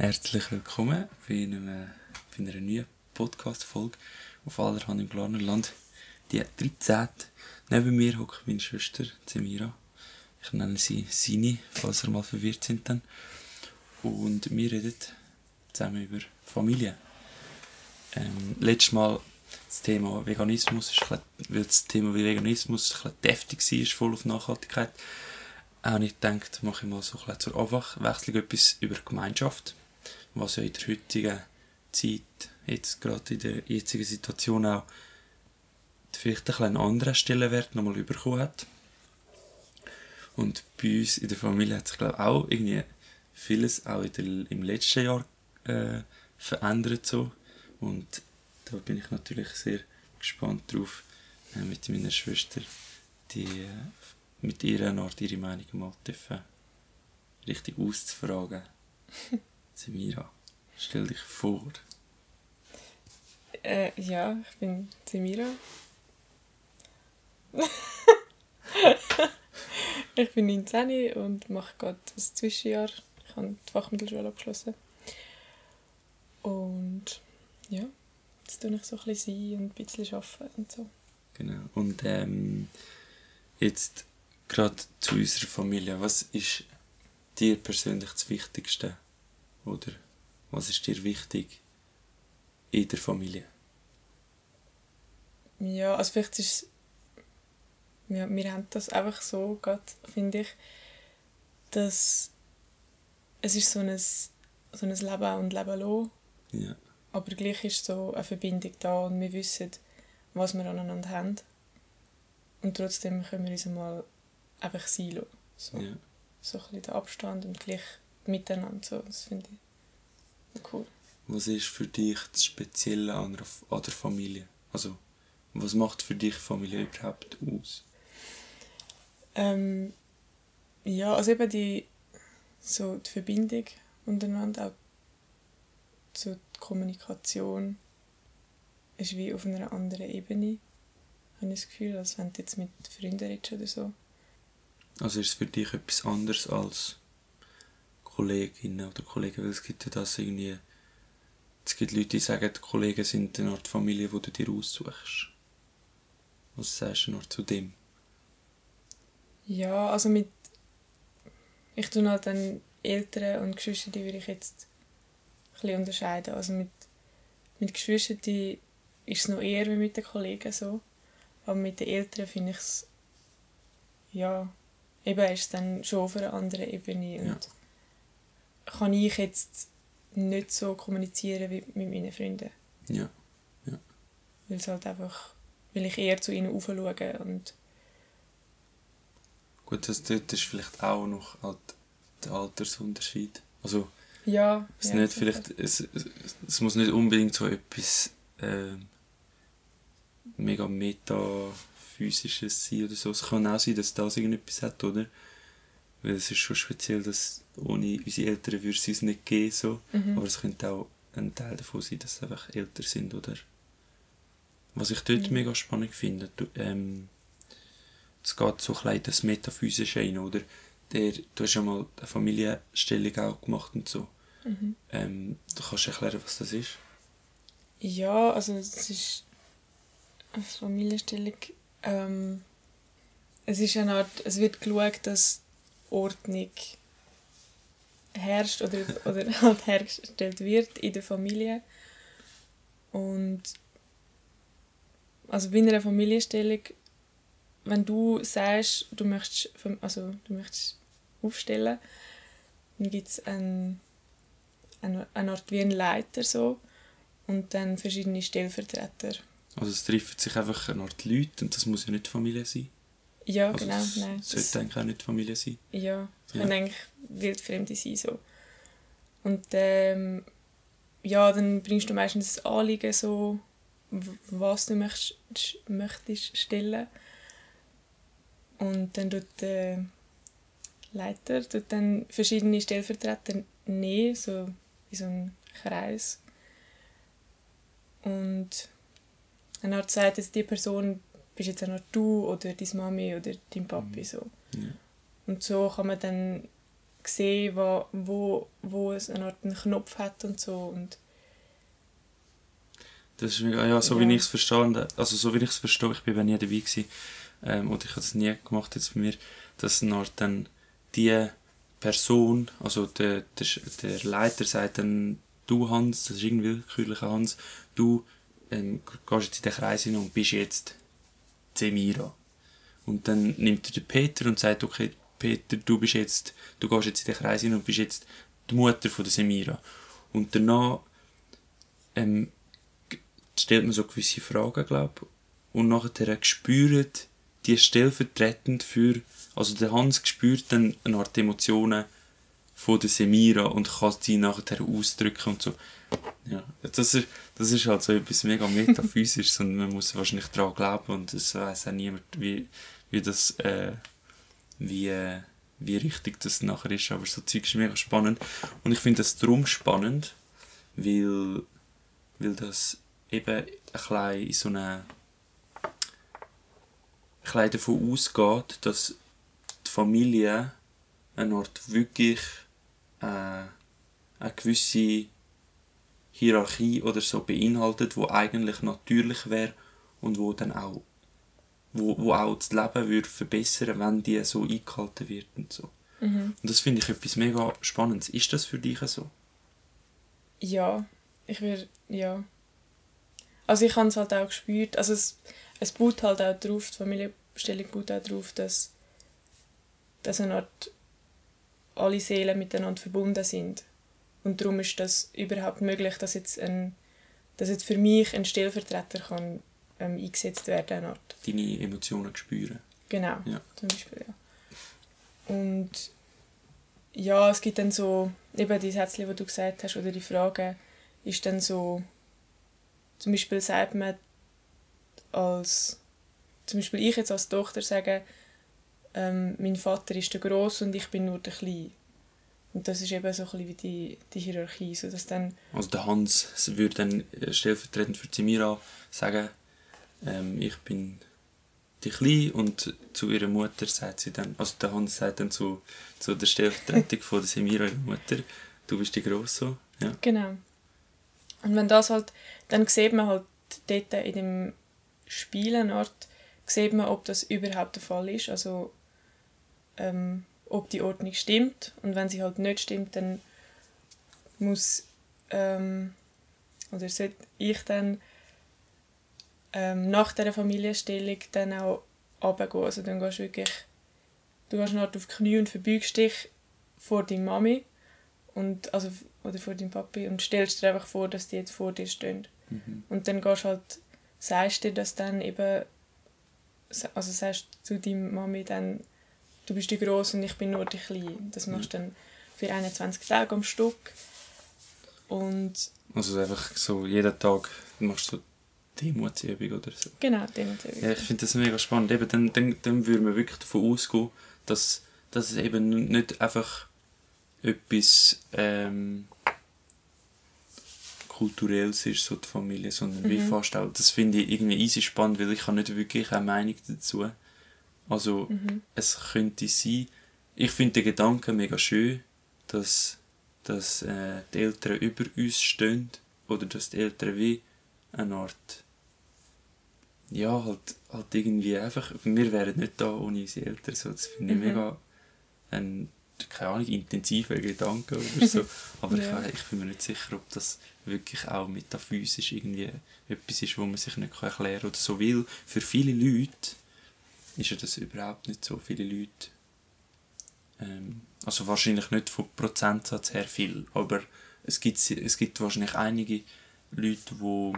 Herzlich willkommen bei, einem, bei einer neuen Podcast-Folge auf Allerhand im Glarnerland. Die 13. Neben mir hockt meine Schwester Zemira. Ich nenne sie Sini, falls ihr mal verwirrt sind dann. Und wir reden zusammen über Familie. Ähm, letztes Mal das Thema Veganismus, ist weil das Thema Veganismus ein bisschen deftig war, voll auf Nachhaltigkeit, habe ich gedacht, mache ich mal so ein bisschen zur Abwechslung etwas über Gemeinschaft was ja in der heutigen Zeit, jetzt gerade in der jetzigen Situation auch, vielleicht einen anderen Stellenwert nochmal bekommen hat. Und bei uns in der Familie hat sich, glaube ich, auch irgendwie vieles auch der, im letzten Jahr äh, verändert. So. Und da bin ich natürlich sehr gespannt drauf, äh, mit meiner Schwester die, äh, mit ihrer Art ihre Meinung mal dürfen, richtig auszufragen. Samira, stell dich vor. Äh, ja, ich bin Samira. ich bin 19 und mache gerade das Zwischenjahr. Ich habe die Fachmittelschule abgeschlossen. Und ja, jetzt tue ich so ein bisschen sein und ein bisschen arbeiten und so. Genau. Und ähm, jetzt gerade zu unserer Familie. Was ist dir persönlich das Wichtigste? Oder was ist dir wichtig in der Familie? Ja, also vielleicht ist ja, wir haben das einfach so, finde ich, dass es ist so ein, so ein Leben und Leben lassen. Ja. Aber gleich ist so eine Verbindung da und wir wissen, was wir aneinander haben. Und trotzdem können wir uns mal einfach sein lassen. So, ja. so ein bisschen der Abstand und gleich miteinander. So, das finde ich cool. Was ist für dich das Spezielle an der, an der Familie? Also, was macht für dich Familie überhaupt aus? Ähm, ja, also eben die, so die Verbindung untereinander, auch so die Kommunikation ist wie auf einer anderen Ebene, habe ich das Gefühl, als wenn du jetzt mit Freunden redest oder so. Also ist es für dich etwas anderes als Kolleginnen oder Kollegen, weil es gibt ja das irgendwie, es gibt Leute, die sagen, die Kollegen sind eine Art Familie, die du dir aussuchst. Was sagst du noch zu dem? Ja, also mit, ich tue halt dann Eltern und Geschwister, die würde ich jetzt ein bisschen unterscheiden. Also mit, mit Geschwistern ist es noch eher wie mit den Kollegen so, aber mit den Eltern finde ich es, ja, eben ist es dann schon auf einer anderen Ebene und ja kann ich jetzt nicht so kommunizieren wie mit meinen Freunden. Ja. ja. Weil es halt einfach, weil ich eher zu ihnen aufschaue und Gut, das, das ist vielleicht auch noch halt der Altersunterschied. Also, ja, es, ja, nicht vielleicht, es, es, muss nicht unbedingt so etwas äh, mega metaphysisches sein oder so. Es kann auch sein, dass das irgendetwas hat, oder? Weil es ist schon speziell, dass ohne unsere Eltern würde es uns nicht geben. So. Mhm. Aber es könnte auch ein Teil davon sein, dass sie einfach älter sind. Oder was ich dort mhm. mega spannend finde, du, ähm, es geht so ein das Metaphysische ein, oder? Der, du hast ja mal eine Familienstellung auch gemacht und so. Mhm. Ähm, du kannst erklären, was das ist? Ja, also es ist eine Familienstellung. Ähm, es ist eine Art, es wird geschaut, dass Ordnung herrscht oder, oder halt hergestellt wird in der Familie. Und also bei einer Familienstellung, wenn du sagst, du möchtest, also du möchtest aufstellen, dann gibt es ein, eine, eine Art wie einen Leiter so und dann verschiedene Stellvertreter. Also es treffen sich einfach eine Art Leute und das muss ja nicht Familie sein? Ja, also genau. Nein, sollte das, eigentlich auch nicht Familie sein. Ja, es ja. können eigentlich wildfremde sein. So. Und ähm, ja, dann bringst du meistens das Anliegen so, was du möchtest, möchtest stellen. Und dann tut der Leiter tut dann verschiedene Stellvertreter nehmen, so in so einem Kreis. Und dann hat gesagt, dass die Person bist jetzt auch noch du oder deine Mami oder dein Papi. Mhm. So. Ja. Und so kann man dann gesehen, wo, wo, wo es eine Art einen Knopf hat und so. Und das ist mega, ja, so ja. wie ich es verstanden also so wie ich es verstehe, ich bin nie dabei gewesen, ähm, und ich habe es nie gemacht jetzt bei mir, dass eine Art dann die Person, also der, der, der Leiter sagt dann, du Hans, das ist irgendwie willkürlicher Hans, du ähm, gehst jetzt in den Kreis hin und bist jetzt Zemira. Und dann nimmt er den Peter und sagt, okay, Peter, du bist jetzt, du gehst jetzt in den Kreis hin und bist jetzt die Mutter von der Semira. Und danach ähm, stellt man so gewisse Fragen, glaube. Und nachher spürt die stellvertretend für, also der Hans spürt dann eine Art Emotionen von der Semira und kann die nachher ausdrücken und so. Ja, das ist, das ist halt so etwas mega metaphysisches und man muss wahrscheinlich daran glauben und es weiß auch niemand, wie, wie das, äh, wie, äh, wie richtig das nachher ist, aber so Zeug ist mega spannend und ich finde das darum spannend, weil, weil das eben ein bisschen in so eine ein davon ausgeht, dass die Familie eine Art wirklich äh, eine gewisse Hierarchie oder so beinhaltet, wo eigentlich natürlich wäre und wo dann auch wo, wo auch das Leben würde verbessern, wenn die so eingehalten wird und so. Mhm. Und das finde ich etwas mega Spannendes. Ist das für dich so? Ja, ich würde, ja. Also ich habe es halt auch gespürt, also es, es baut halt auch drauf, die Familienstellung baut auch drauf, dass, dass eine Art alle Seelen miteinander verbunden sind. Und darum ist das überhaupt möglich, dass jetzt, ein, dass jetzt für mich ein Stellvertreter kann, ähm, eingesetzt werden kann. Deine Emotionen spüren. Genau, ja. zum Beispiel, ja. Und ja, es gibt dann so, eben die Sätze, die du gesagt hast, oder die Frage, ist dann so, zum Beispiel sagt man als, zum Beispiel ich jetzt als Tochter sage, ähm, mein Vater ist der Groß und ich bin nur der Kleine. Und das ist eben so ein bisschen wie die, die Hierarchie. So dass dann also der Hans würde dann äh, stellvertretend für Zemira sagen, ähm, ich bin die Kleine und zu ihrer Mutter sagt sie dann, also der Hans sagt dann zu, zu der Stellvertretung von der Semira, ihrer Mutter, du bist die Grosse. Ja. Genau. Und wenn das halt, dann sieht man halt dort in dem Spielenort, sieht man, ob das überhaupt der Fall ist. Also ähm, ob die Ordnung stimmt. Und wenn sie halt nicht stimmt, dann muss ähm, oder sollte ich dann ähm, nach der Familienstellung dann auch runtergehen. Also dann gehst du wirklich, du gehst auf die Knie und verbeugst dich vor deiner Mami und, also, oder vor deinem Papi und stellst dir einfach vor, dass die jetzt vor dir stehen. Mhm. Und dann gehst halt, sagst dir das dann eben, also sagst zu deiner Mami dann, du bist die Grosse und ich bin nur die Kleine. Das machst du dann für 21 Tage am Stück. Und also einfach so jeden Tag machst du Demutsübung oder so. Genau, Demutsübung. Ja, ich finde das mega spannend. Eben, dann, dann, dann würde man wirklich davon ausgehen, dass, dass es eben nicht einfach etwas ähm, Kulturelles ist, so die Familie, sondern mhm. wie fast auch, das finde ich irgendwie easy spannend, weil ich habe nicht wirklich eine Meinung dazu. Also mhm. es könnte sein, ich finde den Gedanken mega schön, dass, dass äh, die Eltern über uns stehen oder dass die Eltern wie eine Art ja, halt, halt irgendwie einfach, wir wären nicht da ohne unsere Eltern, so, das finde ich mhm. mega ein, keine Ahnung, intensiver Gedanke oder so, aber ja. ich, ich bin mir nicht sicher, ob das wirklich auch metaphysisch irgendwie etwas ist, wo man sich nicht erklären kann oder so, weil für viele Leute ist ja das überhaupt nicht so, viele Leute ähm, also wahrscheinlich nicht vom Prozentsatz her viel, aber es gibt, es gibt wahrscheinlich einige Leute, die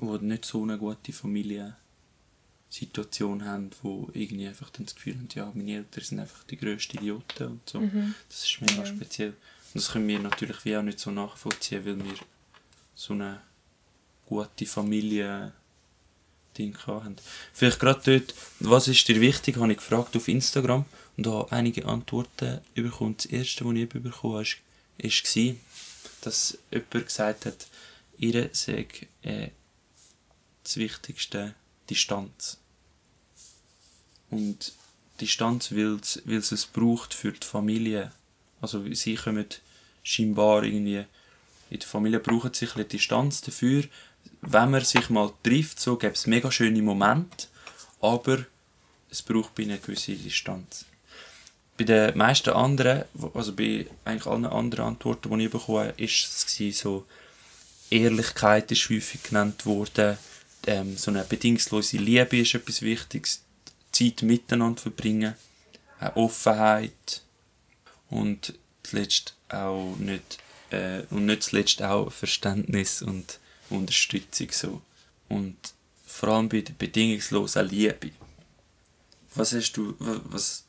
die nicht so eine gute Familiensituation haben, wo irgendwie einfach dann das Gefühl haben, ja, meine Eltern sind einfach die grössten Idioten und so. Mhm. Das ist mega ja. speziell. Und das können wir natürlich wie auch nicht so nachvollziehen, weil wir so eine gute Familie Ding haben. Vielleicht gerade dort, was ist dir wichtig, habe ich gefragt auf Instagram und habe einige Antworten bekommen. Das erste, was ich bekommen habe, war, dass jemand gesagt hat, ihr sei äh, das Wichtigste Distanz. Und Distanz, weil es es braucht für die Familie. Also sie kommen scheinbar irgendwie, in der Familie brauchen sie ein Distanz dafür. Wenn man sich mal trifft, so gibt es mega schöne Momente, aber es braucht bei einer gewissen Distanz. Bei den meisten anderen, also bei eigentlich allen anderen Antworten, die ich bekommen habe, ist es so, Ehrlichkeit ist häufig genannt worden, ähm, so eine bedingungslose Liebe ist etwas Wichtiges, Zeit miteinander verbringen, eine Offenheit und zuletzt auch nicht äh, und nicht zuletzt auch Verständnis und Unterstützung so und vor allem bei der bedingungslosen Liebe. Was hast du was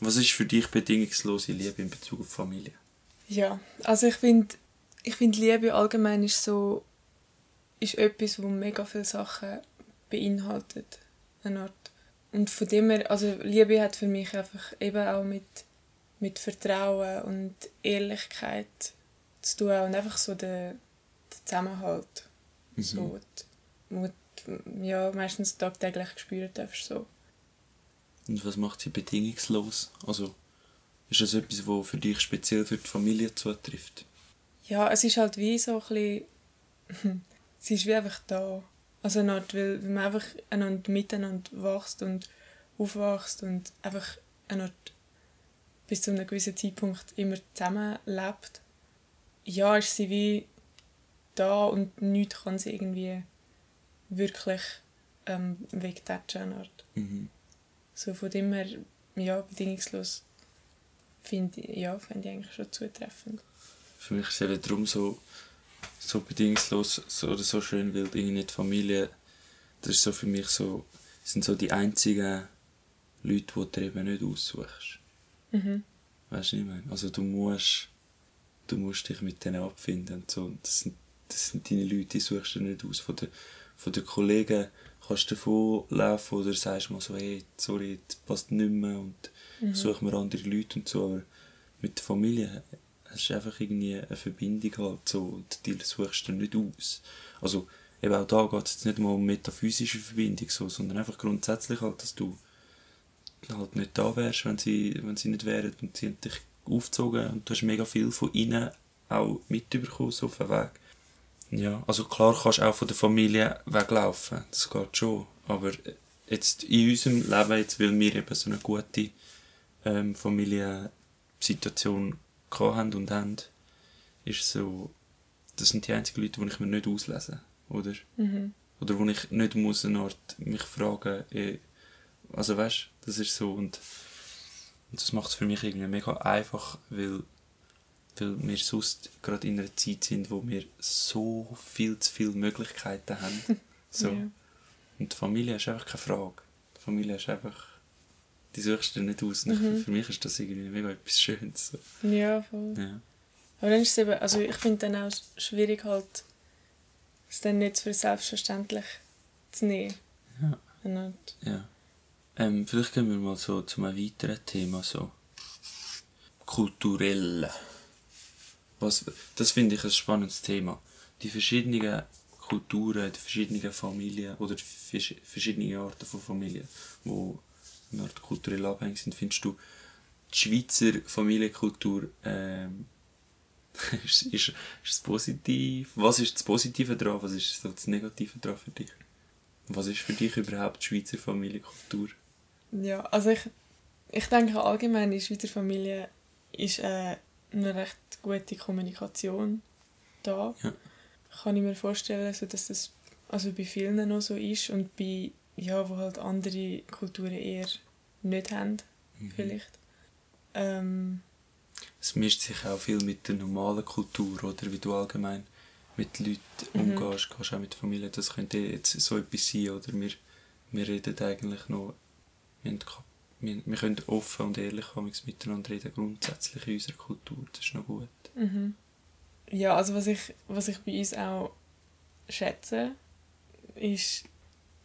was ist für dich bedingungslose Liebe in Bezug auf Familie? Ja, also ich finde ich finde Liebe allgemein ist so ist etwas, wo mega viele Sachen beinhaltet, eine Art. Und von dem her, also Liebe hat für mich einfach eben auch mit, mit Vertrauen und Ehrlichkeit zu tun und einfach so der, der Zusammenhalt, mhm. so, du ja, meistens tagtäglich spüren darfst, so. Und was macht sie bedingungslos? Also ist das etwas, was für dich speziell für die Familie zutrifft? Ja, es ist halt wie so ein bisschen sie ist wie einfach da. Also nicht, weil, weil man einfach einander miteinander wächst und aufwachst und einfach bis zu einem gewissen Zeitpunkt immer zusammenlebt. Ja, ist sie wie da und nichts kann sie irgendwie wirklich ähm, wegtatschen. Mhm. So von dem her, ja, bedingungslos finde ich, ja, find ich eigentlich schon zutreffend. Für mich ist es eben darum so, so bedingungslos so, oder so schön, weil irgendwie die Familie, das ist so für mich so, sind so die einzigen Leute, die du eben nicht aussuchst. Mhm. Weißt du, was ich meine? Also du musst, du musst dich mit denen abfinden und so. Das sind, das sind deine Leute, die suchst du nicht aus. Von den, von den Kollegen kannst du davon laufen oder sagst mal so, hey, sorry, das passt nicht mehr und mhm. such mir andere Leute und so. Aber mit der Familie es ist einfach irgendwie eine Verbindung halt so und die suchst du nicht aus. Also eben auch da geht es jetzt nicht mal um metaphysische Verbindung so, sondern einfach grundsätzlich halt, dass du halt nicht da wärst, wenn sie, wenn sie nicht wären und sie haben dich aufgezogen und du hast mega viel von ihnen auch mitbekommen so auf dem Weg. Ja, also klar kannst du auch von der Familie weglaufen, das geht schon, aber jetzt in unserem Leben, jetzt, weil wir eben so eine gute ähm, Familiensituation haben und haben, ist so, das sind die einzigen Leute, die ich mir nicht auslese, oder? Mhm. Oder wo ich nicht muss eine Art mich fragen, eh, also weißt, das ist so und, und das macht es für mich irgendwie mega einfach, weil, weil wir sonst gerade in einer Zeit sind, wo wir so viel zu viele Möglichkeiten haben. So. ja. Und die Familie ist einfach keine Frage. Die Familie ist einfach die suchst du nicht aus. Mhm. Für mich ist das irgendwie mega etwas Schönes. So. Ja, voll. Ja. Aber dann ist es eben, also ich finde dann auch schwierig halt, es dann nicht für selbstverständlich zu nehmen. Ja. Und ja. Ähm, vielleicht gehen wir mal so zu einem weiteren Thema, so kulturell. Was, das finde ich ein spannendes Thema. Die verschiedenen Kulturen, die verschiedenen Familien oder die verschiedenen Arten von Familien, wo eine kulturell abhängig sind, findest du die Schweizer Familienkultur ähm, ist, ist, ist es positiv? Was ist das Positive daran? Was ist das Negative daran für dich? Was ist für dich überhaupt die Schweizer Familienkultur? Ja, also ich, ich denke allgemein, in der Schweizer Familie ist äh, eine recht gute Kommunikation da. Ja. Kann ich mir vorstellen, so dass das also bei vielen noch so ist und bei ja, wo halt andere Kulturen eher nicht haben, mhm. vielleicht. Ähm, es mischt sich auch viel mit der normalen Kultur, oder wie du allgemein mit Leuten mhm. umgehst, gehst auch mit Familie. Das könnte jetzt so etwas sein, oder wir, wir reden eigentlich noch, wir, wir, wir können offen und ehrlich miteinander reden, grundsätzlich in unserer Kultur, das ist noch gut. Mhm. Ja, also was ich, was ich bei uns auch schätze, ist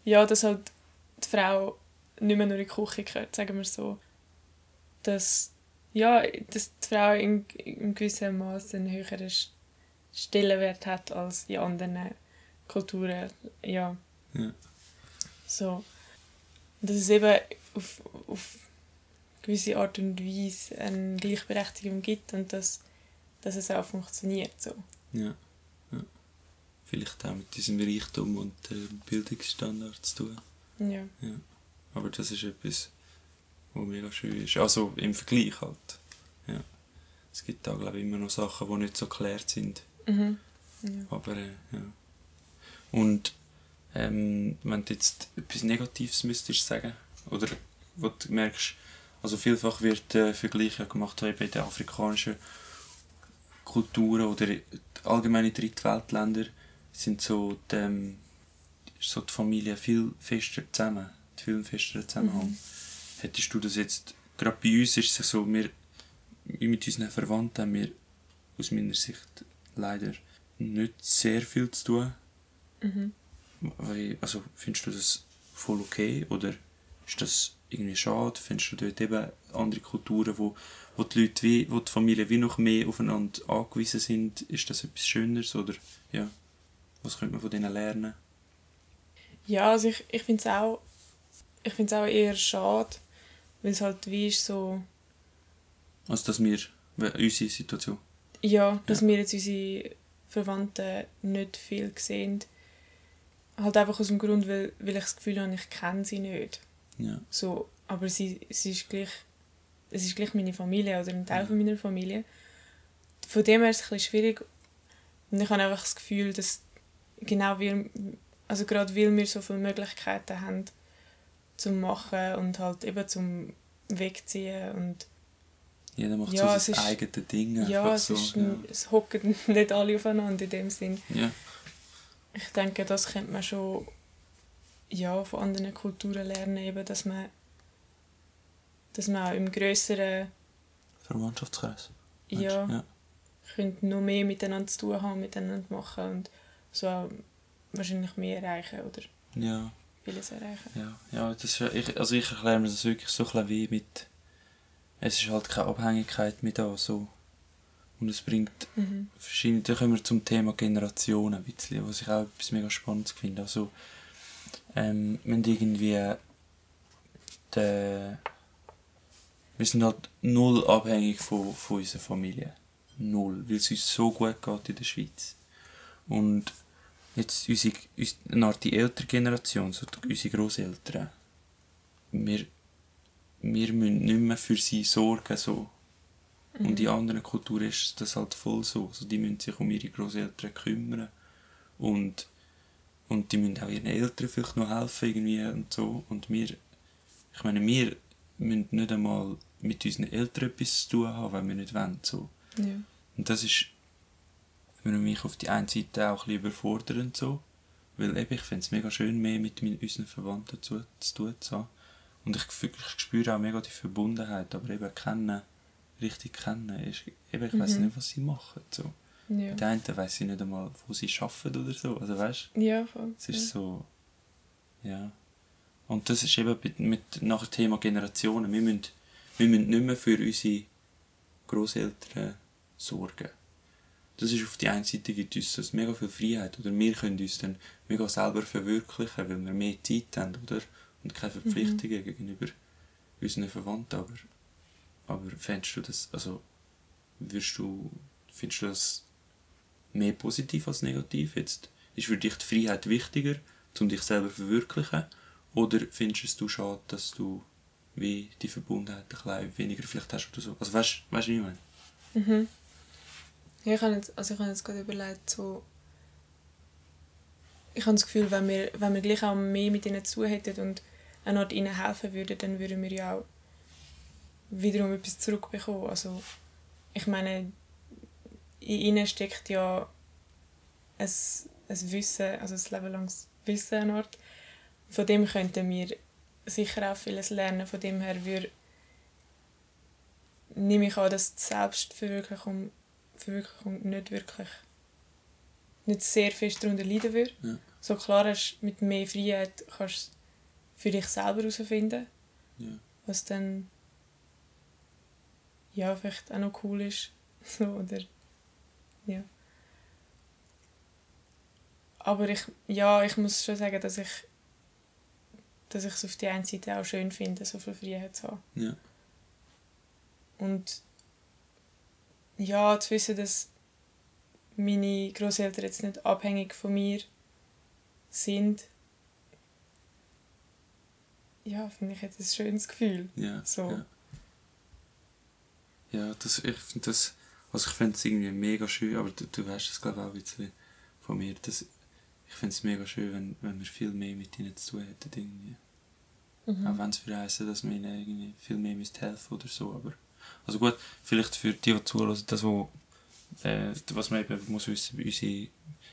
ja, dass halt die Frau nicht mehr nur in die Küche gehört, sagen wir so. Dass, ja, dass die Frau in, in gewissem Maße einen höheren Stellenwert hat als in anderen Kulturen. Ja. ja. So. Dass es eben auf, auf gewisse Art und Weise eine Gleichberechtigung gibt und dass, dass es auch funktioniert. So. Ja. ja. Vielleicht auch mit diesem Reichtum und äh, Bildungsstandards zu tun. Ja. ja. Aber das ist etwas, was mega schön ist. Also im Vergleich halt. Ja. Es gibt da, glaube ich, immer noch Sachen, die nicht so geklärt sind. Mhm. Ja. Aber, äh, ja. Und ähm, wenn du jetzt etwas Negatives müsstest sagen, oder wo du merkst, also vielfach wird äh, Vergleich ja gemacht bei den afrikanischen Kulturen oder allgemeine Drittweltländer sind so die, ähm, so die Familie viel fester zusammen, viel fester Zusammenhang. Mhm. Hättest du das jetzt, gerade bei uns ist es so, wir mit unseren Verwandten haben wir aus meiner Sicht leider nicht sehr viel zu tun. Mhm. Also findest du das voll okay oder ist das irgendwie schade? Findest du dort eben andere Kulturen, wo, wo die Leute wie, wo die Familien wie noch mehr aufeinander angewiesen sind? Ist das etwas Schöneres oder ja, was könnte man von denen lernen? Ja, also ich, ich finde es auch, auch eher schade, weil es halt wie ist so... Also dass wir, unsere Situation? Ja, dass ja. wir jetzt unsere Verwandten nicht viel sehen. Halt einfach aus dem Grund, weil, weil ich das Gefühl habe, ich kenne sie nicht. Ja. So, aber sie, sie ist gleich, es ist gleich meine Familie oder ein Teil ja. von meiner Familie. Von dem her ist es ein bisschen schwierig. Und ich habe einfach das Gefühl, dass genau wir, also gerade weil wir so viele Möglichkeiten haben zum Machen und halt eben zum Wegziehen und jeder macht ja, so sein eigenes Ding. Ja, es, so, ist, ja. es hocken nicht alle aufeinander in dem Sinn. Ja. Ich denke, das könnte man schon ja, von anderen Kulturen lernen, eben, dass man, dass man auch im größeren Verwandtschaftskreis ja, ja. könnte noch mehr miteinander zu tun haben, miteinander machen und so wahrscheinlich mehr erreichen oder ja. vieles erreichen. Ja, ja das ist, ich, also ich erkläre mir das wirklich so ein wie mit es ist halt keine Abhängigkeit mehr da so und es bringt mhm. verschiedene, da kommen wir zum Thema Generationen ein bisschen, was ich auch etwas mega spannend finde, also ähm, wir irgendwie de, wir sind halt null abhängig von, von unserer Familie. Null. Weil es uns so gut geht in der Schweiz. Und jetzt unsere, unsere die ältere Generation, so unsere Großeltern, wir, wir müssen nicht mehr für sie sorgen. So. Mhm. Und in anderen Kulturen ist das halt voll so. Also die müssen sich um ihre Großeltern kümmern. Und und die müssen auch ihren Eltern vielleicht noch helfen irgendwie und so. Und wir, ich meine, wir müssen nicht einmal mit unseren Eltern etwas zu tun haben, wenn wir nicht wollen. So. Ja. Und das ist für mich auf die einen Seite auch ein bisschen überfordernd so. Weil eben, ich finde es mega schön, mehr mit unseren Verwandten zu, zu tun zu haben. Und ich, ich spüre auch mega die Verbundenheit, aber eben kennen, richtig kennen, ist, eben, ich mhm. weiß nicht, was sie machen. So. Ja. Den einen weiss ich nicht einmal, wo sie arbeiten oder so. Also weißt Ja, voll. Es ist ja. so. Ja. Und das ist eben mit, mit nach dem Thema Generationen. Wir müssen, wir müssen nicht mehr für unsere Großeltern sorgen. Das ist auf die einen Seite gibt uns das mega viel Freiheit. Oder wir können uns dann mega selber verwirklichen, weil wir mehr Zeit haben, oder? Und keine mhm. Verpflichtungen mhm. gegenüber unseren Verwandten. Aber, aber fändest du das, also, wirst du, findest du das mehr positiv als negativ? Jetzt ist für dich die Freiheit wichtiger, um dich selber zu verwirklichen? Oder findest du es schade, dass du wie die Verbundenheit ein bisschen weniger vielleicht hast oder so? Also weißt du, wie ich meine? Mhm. Ich habe jetzt, also ich jetzt gerade überlegt, so ich habe das Gefühl, wenn wir, wenn wir gleich auch mehr mit ihnen zu hätten und eine Art ihnen helfen würden, dann würden wir ja auch wiederum etwas zurückbekommen. Also ich meine, in ihnen steckt ja ein, ein Wissen, also ein lebenlanges Wissen eine Art. Von dem könnten wir sicher auch vieles lernen. Von dem her würde, nehme ich an, dass die Selbstverwirklichung Verwirklichung nicht wirklich nicht sehr fest darunter leiden würde. Ja. So klar hast mit mehr Freiheit kannst du für dich selber herausfinden, ja. was dann ja vielleicht auch noch cool ist. So, oder ja. Aber ich, ja, ich muss schon sagen, dass ich dass ich es auf die einen Seite auch schön finde, so viel Freiheit zu haben. Ja. Und ja, zu wissen, dass meine Großeltern jetzt nicht abhängig von mir sind, ja, finde ich jetzt ein schönes Gefühl. Ja, so. ja. Ja, das, ich finde das, also ich finde es irgendwie mega schön, aber du, du weißt es glaube ich auch ein bisschen von mir, dass ich finde es mega schön, wenn, wenn wir viel mehr mit ihnen zu tun hätten irgendwie. Mhm. Auch wenn es verheißen, dass wir ihnen irgendwie viel mehr müsste helfen oder so, aber also gut, vielleicht für die, die zuhören, das wo, äh, was man eben muss wissen, unsere,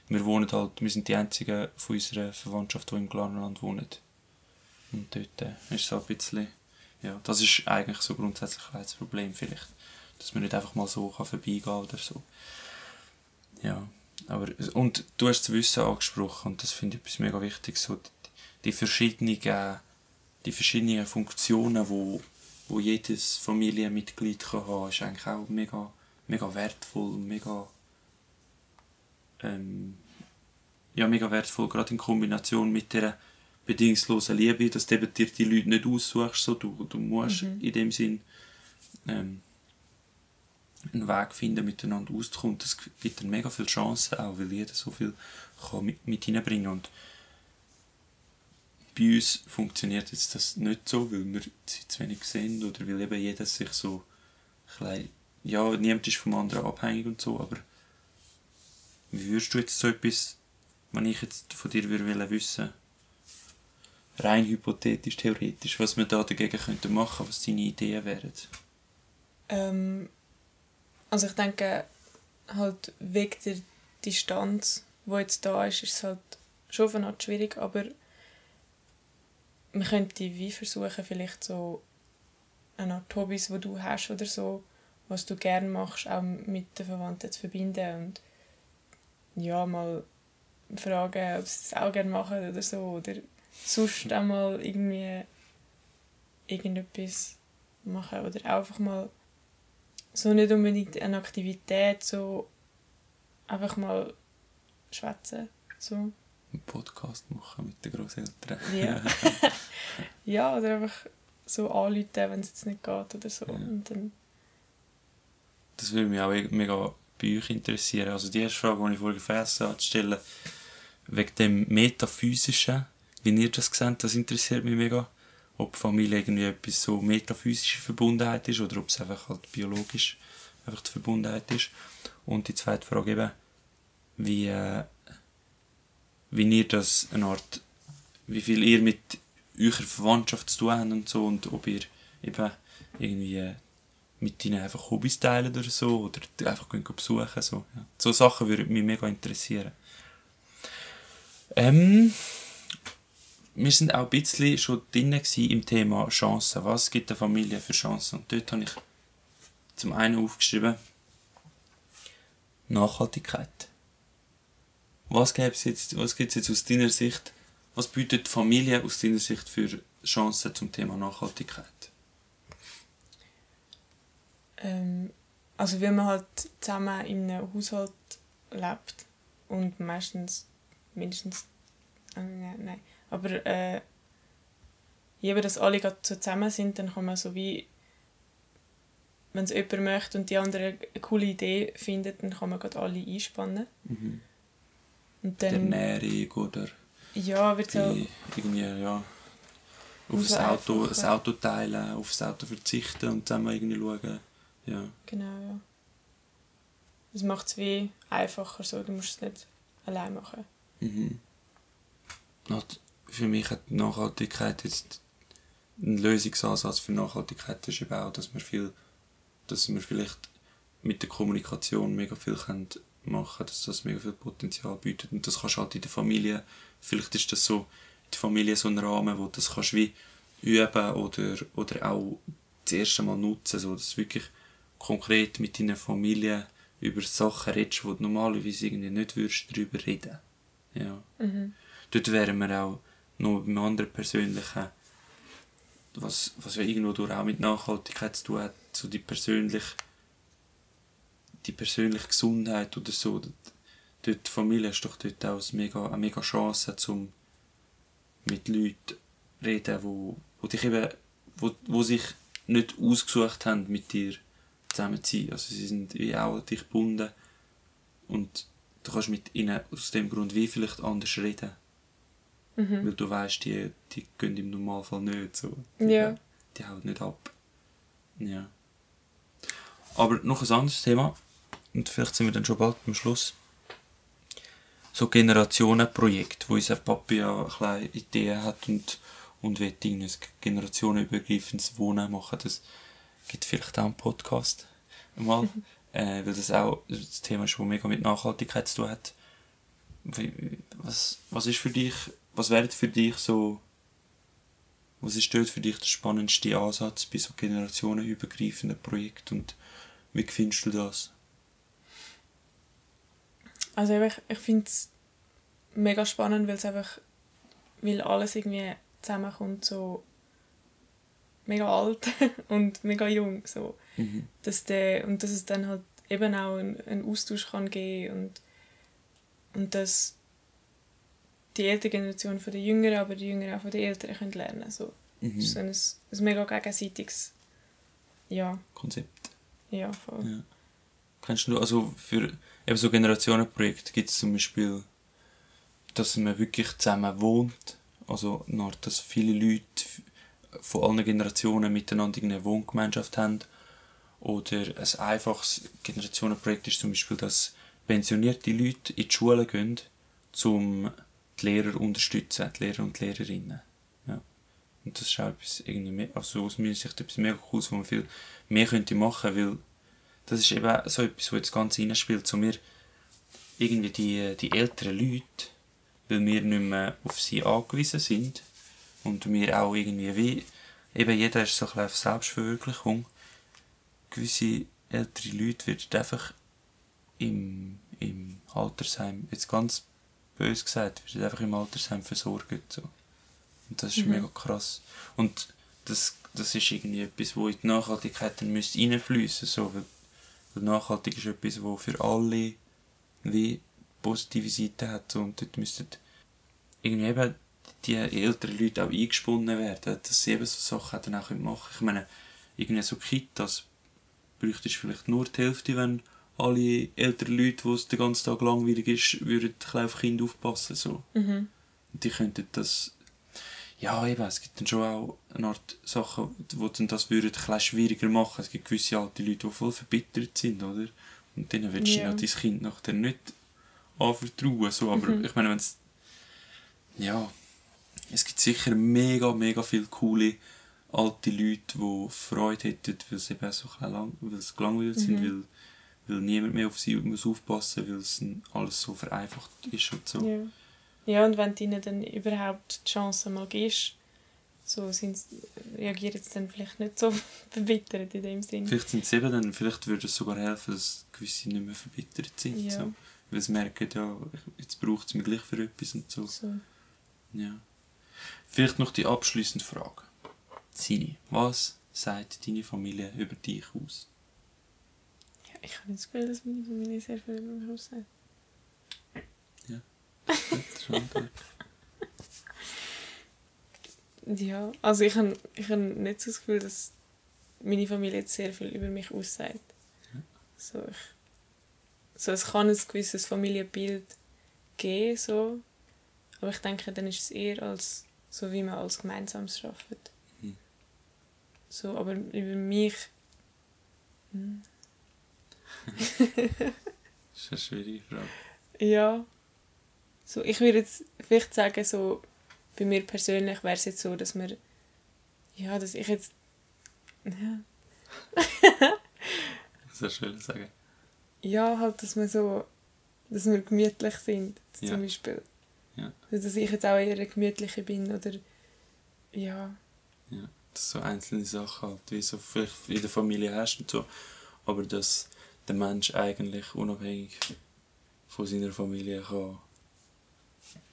wir wohnen halt, wir sind die einzigen von unserer Verwandtschaft, die im Glarnerland wohnen. Und dort äh, ist es halt ein bisschen, ja, das ist eigentlich so grundsätzlich ein Problem vielleicht, dass man nicht einfach mal so kann vorbeigehen oder so. Ja, aber, und du hast das Wissen angesprochen und das finde ich etwas mega wichtig, so die, die verschiedenen, die verschiedenen Funktionen, wo, wo jedes Familienmitglied kann haben, ist eigentlich auch mega, mega wertvoll, mega, ähm, ja, mega wertvoll, gerade in Kombination mit der bedingungslosen Liebe, dass du eben dir die Leute nicht aussuchst, so, du, du musst Mhm. in dem Sinn ähm, einen Weg finden, miteinander auszukommen. Das gibt dann mega viele Chancen, auch weil jeder so viel kann mit, mit hineinbringen und bei uns funktioniert jetzt das nicht so, weil wir sie zu wenig sind oder weil eben jeder sich so klein, ja, niemand ist vom anderen abhängig und so, aber wie würdest du jetzt so etwas, wenn ich jetzt von dir würde wissen, rein hypothetisch, theoretisch, was wir da dagegen könnten machen, was deine Ideen wären? Ähm, also ich denke, halt wegen der Distanz, die jetzt da ist, ist es halt schon eine Art schwierig, aber man könnte wie versuchen, vielleicht so eine Art Hobbys, die du hast oder so, was du gerne machst, auch mit den Verwandten zu verbinden und ja, mal fragen, ob sie das auch gerne machen oder so, oder sonst auch mal irgendwie irgendetwas machen oder einfach mal so nicht unbedingt eine Aktivität, so einfach mal schwätzen. So. Einen Podcast machen mit den Großeltern. Ja. ja, oder einfach so anrufen, wenn es jetzt nicht geht oder so. Ja. Und dann, Das würde mich auch mega bei euch interessieren. Also die erste Frage, die ich vorher vergessen habe zu stellen, wegen dem Metaphysischen, wie ihr das seht, das interessiert mich mega. Ob Familie irgendwie etwas so metaphysische Verbundenheit ist oder ob es einfach halt biologisch einfach die Verbundenheit ist. Und die zweite Frage eben, wie, äh, wie ihr das eine Art, wie viel ihr mit eurer Verwandtschaft zu tun habt und so und ob ihr eben irgendwie äh, mit ihnen einfach Hobbys teilen oder so oder einfach gehen besuchen so ja. so Sachen würden mich mega interessieren ähm, wir sind auch ein bisschen schon drin im Thema Chancen. Was gibt der Familie für Chancen? Und dort habe ich zum einen aufgeschrieben Nachhaltigkeit. Was gibt es jetzt jetzt aus deiner Sicht? Was bietet Familie aus deiner Sicht für Chancen zum Thema Nachhaltigkeit? Ähm, also wenn man halt zusammen in einem Haushalt lebt und meistens mindestens äh, nein, aber äh, eben, dass alle so zusammen sind, dann kann man so wie wenn es jemand möchte und die andere eine coole Idee findet, dann kann man gerade alle einspannen. mhm. Und die dann, Ernährung oder ja, wird so, irgendwie, ja, auf das Auto, das Auto teilen, auf das Auto verzichten und zusammen irgendwie schauen. Ja. genau, ja. Das macht es wie einfacher so, du musst es nicht allein machen. Mhm. Für mich hat Nachhaltigkeit jetzt ein Lösungsansatz für Nachhaltigkeit ist eben auch, dass wir viel, dass wir vielleicht mit der Kommunikation mega viel können machen, dass das mega viel Potenzial bietet und das kannst du halt in der Familie, vielleicht ist das so in der Familie so ein Rahmen, wo das kannst wie üben oder, oder auch das erste Mal nutzen, so dass du wirklich konkret mit deiner Familie über Sachen redest, wo du normalerweise irgendwie nicht würdest drüber reden. Ja. Mhm. Dort wären wir auch noch beim anderen Persönlichen, was, was ja irgendwo durch auch mit Nachhaltigkeit zu tun hat, so die persönliche, die persönliche Gesundheit oder so. Dort, die Familie ist doch dort auch eine mega, eine mega Chance, um mit Leuten zu reden, wo, wo dich wo, wo sich nicht ausgesucht haben, mit dir zusammen zu sein. Also sie sind wie auch dich gebunden und du kannst mit ihnen aus dem Grund wie vielleicht anders reden. Mhm. Weil du weißt, die, die gehen im Normalfall nicht so. Die, Ja. Die hauen nicht ab. Ja. Aber noch ein anderes Thema, und vielleicht sind wir dann schon bald am Schluss. So Generationenprojekt, wo unser Papi ja eine kleine Idee hat und, und will ein generationenübergreifendes Wohnen machen. Das gibt vielleicht auch einen Podcast mal. äh, weil das auch das Thema ist, das mega mit Nachhaltigkeit zu tun hat. Wie- Was, was ist für dich, was wäre für dich so was ist dort für dich der spannendste Ansatz bei so generationenübergreifenden Projekten und wie findest du das? Also ich, ich finde es mega spannend, weil es einfach, weil alles irgendwie zusammenkommt, so mega alt und mega jung, so. Mhm. Dass der, und dass es dann halt eben auch einen, einen Austausch kann geben und, und dass die ältere Generation von den Jüngeren, aber die Jüngeren auch von den Älteren können lernen so. Mhm. Das ist so ein, ein mega gegenseitiges, ja, Konzept. ja, voll. Ja. Kennst du, also für eben so Generationenprojekte gibt es zum Beispiel, dass man wirklich zusammen wohnt, also eine Art, dass viele Leute von allen Generationen miteinander eine Wohngemeinschaft haben. Oder ein einfaches Generationenprojekt ist zum Beispiel, dass pensionierte Leute in die Schule gehen, um die Lehrer unterstützen, die Lehrer und die Lehrerinnen. Ja. Und das ist auch etwas, irgendwie mehr, also aus meiner Sicht etwas mega cooles, wo man viel mehr könnte machen, weil das ist eben so etwas, wo jetzt ganz reinspielt, so wir irgendwie die, die älteren Leute, weil wir nicht mehr auf sie angewiesen sind und wir auch irgendwie wie, eben jeder ist so ein bisschen auf Selbstverwirklichung, gewisse ältere Leute werden einfach im, im Altersheim, jetzt ganz bös gesagt, werden einfach im Altersheim versorgt. So. Und das ist Mhm. mega krass. Und das, das ist irgendwie etwas, wo in die Nachhaltigkeit dann müsste reinfliessen so, weil, weil nachhaltig ist etwas, wo für alle wie positive Seiten hat. So, und dort müssten irgendwie eben die älteren Leute auch eingesponnen werden, dass sie eben so Sachen dann auch machen können. Ich meine, irgendwie so Kitas bräuchte es vielleicht nur die Hälfte, wenn alle älteren Leute, wo es den ganzen Tag langweilig ist, würden auf Kinder aufpassen. So. Mhm. Und die könnten das. Ja, eben, es gibt dann schon auch eine Art Sachen, die dann das würden ein schwieriger machen. Es gibt gewisse alte Leute, die voll verbittert sind, oder? Und denen willst du Ja. dein Kind nachher nicht anvertrauen. So. Aber Mhm. ich meine, wenn es. Ja. Es gibt sicher mega, mega viele coole alte Leute, die Freude hätten, weil sie eben so ein bisschen lang, weil sie gelangweilt sind, Mhm. weil, weil niemand mehr auf sie muss aufpassen weil es dann alles so vereinfacht ist und so. Ja. ja, und wenn du ihnen dann überhaupt die Chance mal gibst, so sind reagieren sie dann vielleicht nicht so verbittert in dem Sinn. Vielleicht sind sie eben dann, vielleicht würde es sogar helfen, dass gewisse nicht mehr verbittert sind. Ja. So. Weil sie merken, ja, jetzt braucht es mich gleich für etwas und so. So. Ja. Vielleicht noch die abschließende Frage. Sini, was sagt deine Familie über dich aus? Ja, ich habe das Gefühl, dass meine Familie sehr viel über mich aussagt. Eine Antwort. Ja, also ich habe ich hab nicht so das Gefühl, dass meine Familie jetzt sehr viel über mich aussagt. Ja. So, ich, so, es kann ein gewisses Familienbild geben, so, aber ich denke, dann ist es eher als so, wie man als Gemeinsames arbeitet. Mhm. So, aber über mich... Hm, Das ist eine schwierige Frage. Ja. So, ich würde jetzt vielleicht sagen, so, bei mir persönlich wäre es jetzt so, dass wir, ja, dass ich jetzt, ja, Was sollst du sagen? ja, halt, dass wir so, dass wir gemütlich sind, Ja. zum Beispiel. Ja. Also, dass ich jetzt auch eher eine gemütliche bin, oder, ja, Dass so einzelne Sachen halt, wie so vielleicht in der Familie hast und so, aber dass der Mensch eigentlich unabhängig von seiner Familie kann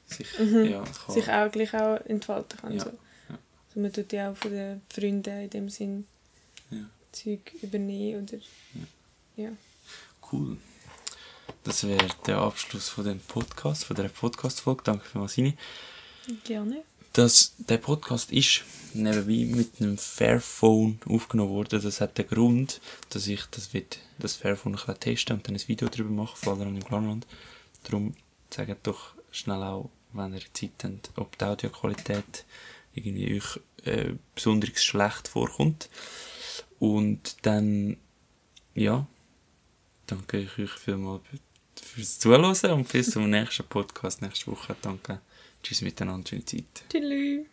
sich, Mhm. ja, kann, sich auch gleich auch entfalten kann. Ja, So. ja. Also man tut ja auch von den Freunden in dem Sinn Ja. Zeug übernehmen, oder, ja. Cool. Das wäre der Abschluss von dem Podcast, von der Podcast-Folge. Danke für Masini. Gerne. Dass der Podcast ist nebenbei mit einem Fairphone aufgenommen worden. Das hat den Grund, dass ich das, will, das Fairphone ein testen und dann ein Video darüber mache, vor allem im Klarland. Darum sagt doch schnell auch, wenn ihr Zeit habt, ob die Audioqualität irgendwie euch äh, besonders schlecht vorkommt. Und dann, ja, danke ich euch vielmals fürs Zuhören und bis zum nächsten Podcast nächste Woche. Danke. Tschüss miteinander, schöne Zeit. Tschüss.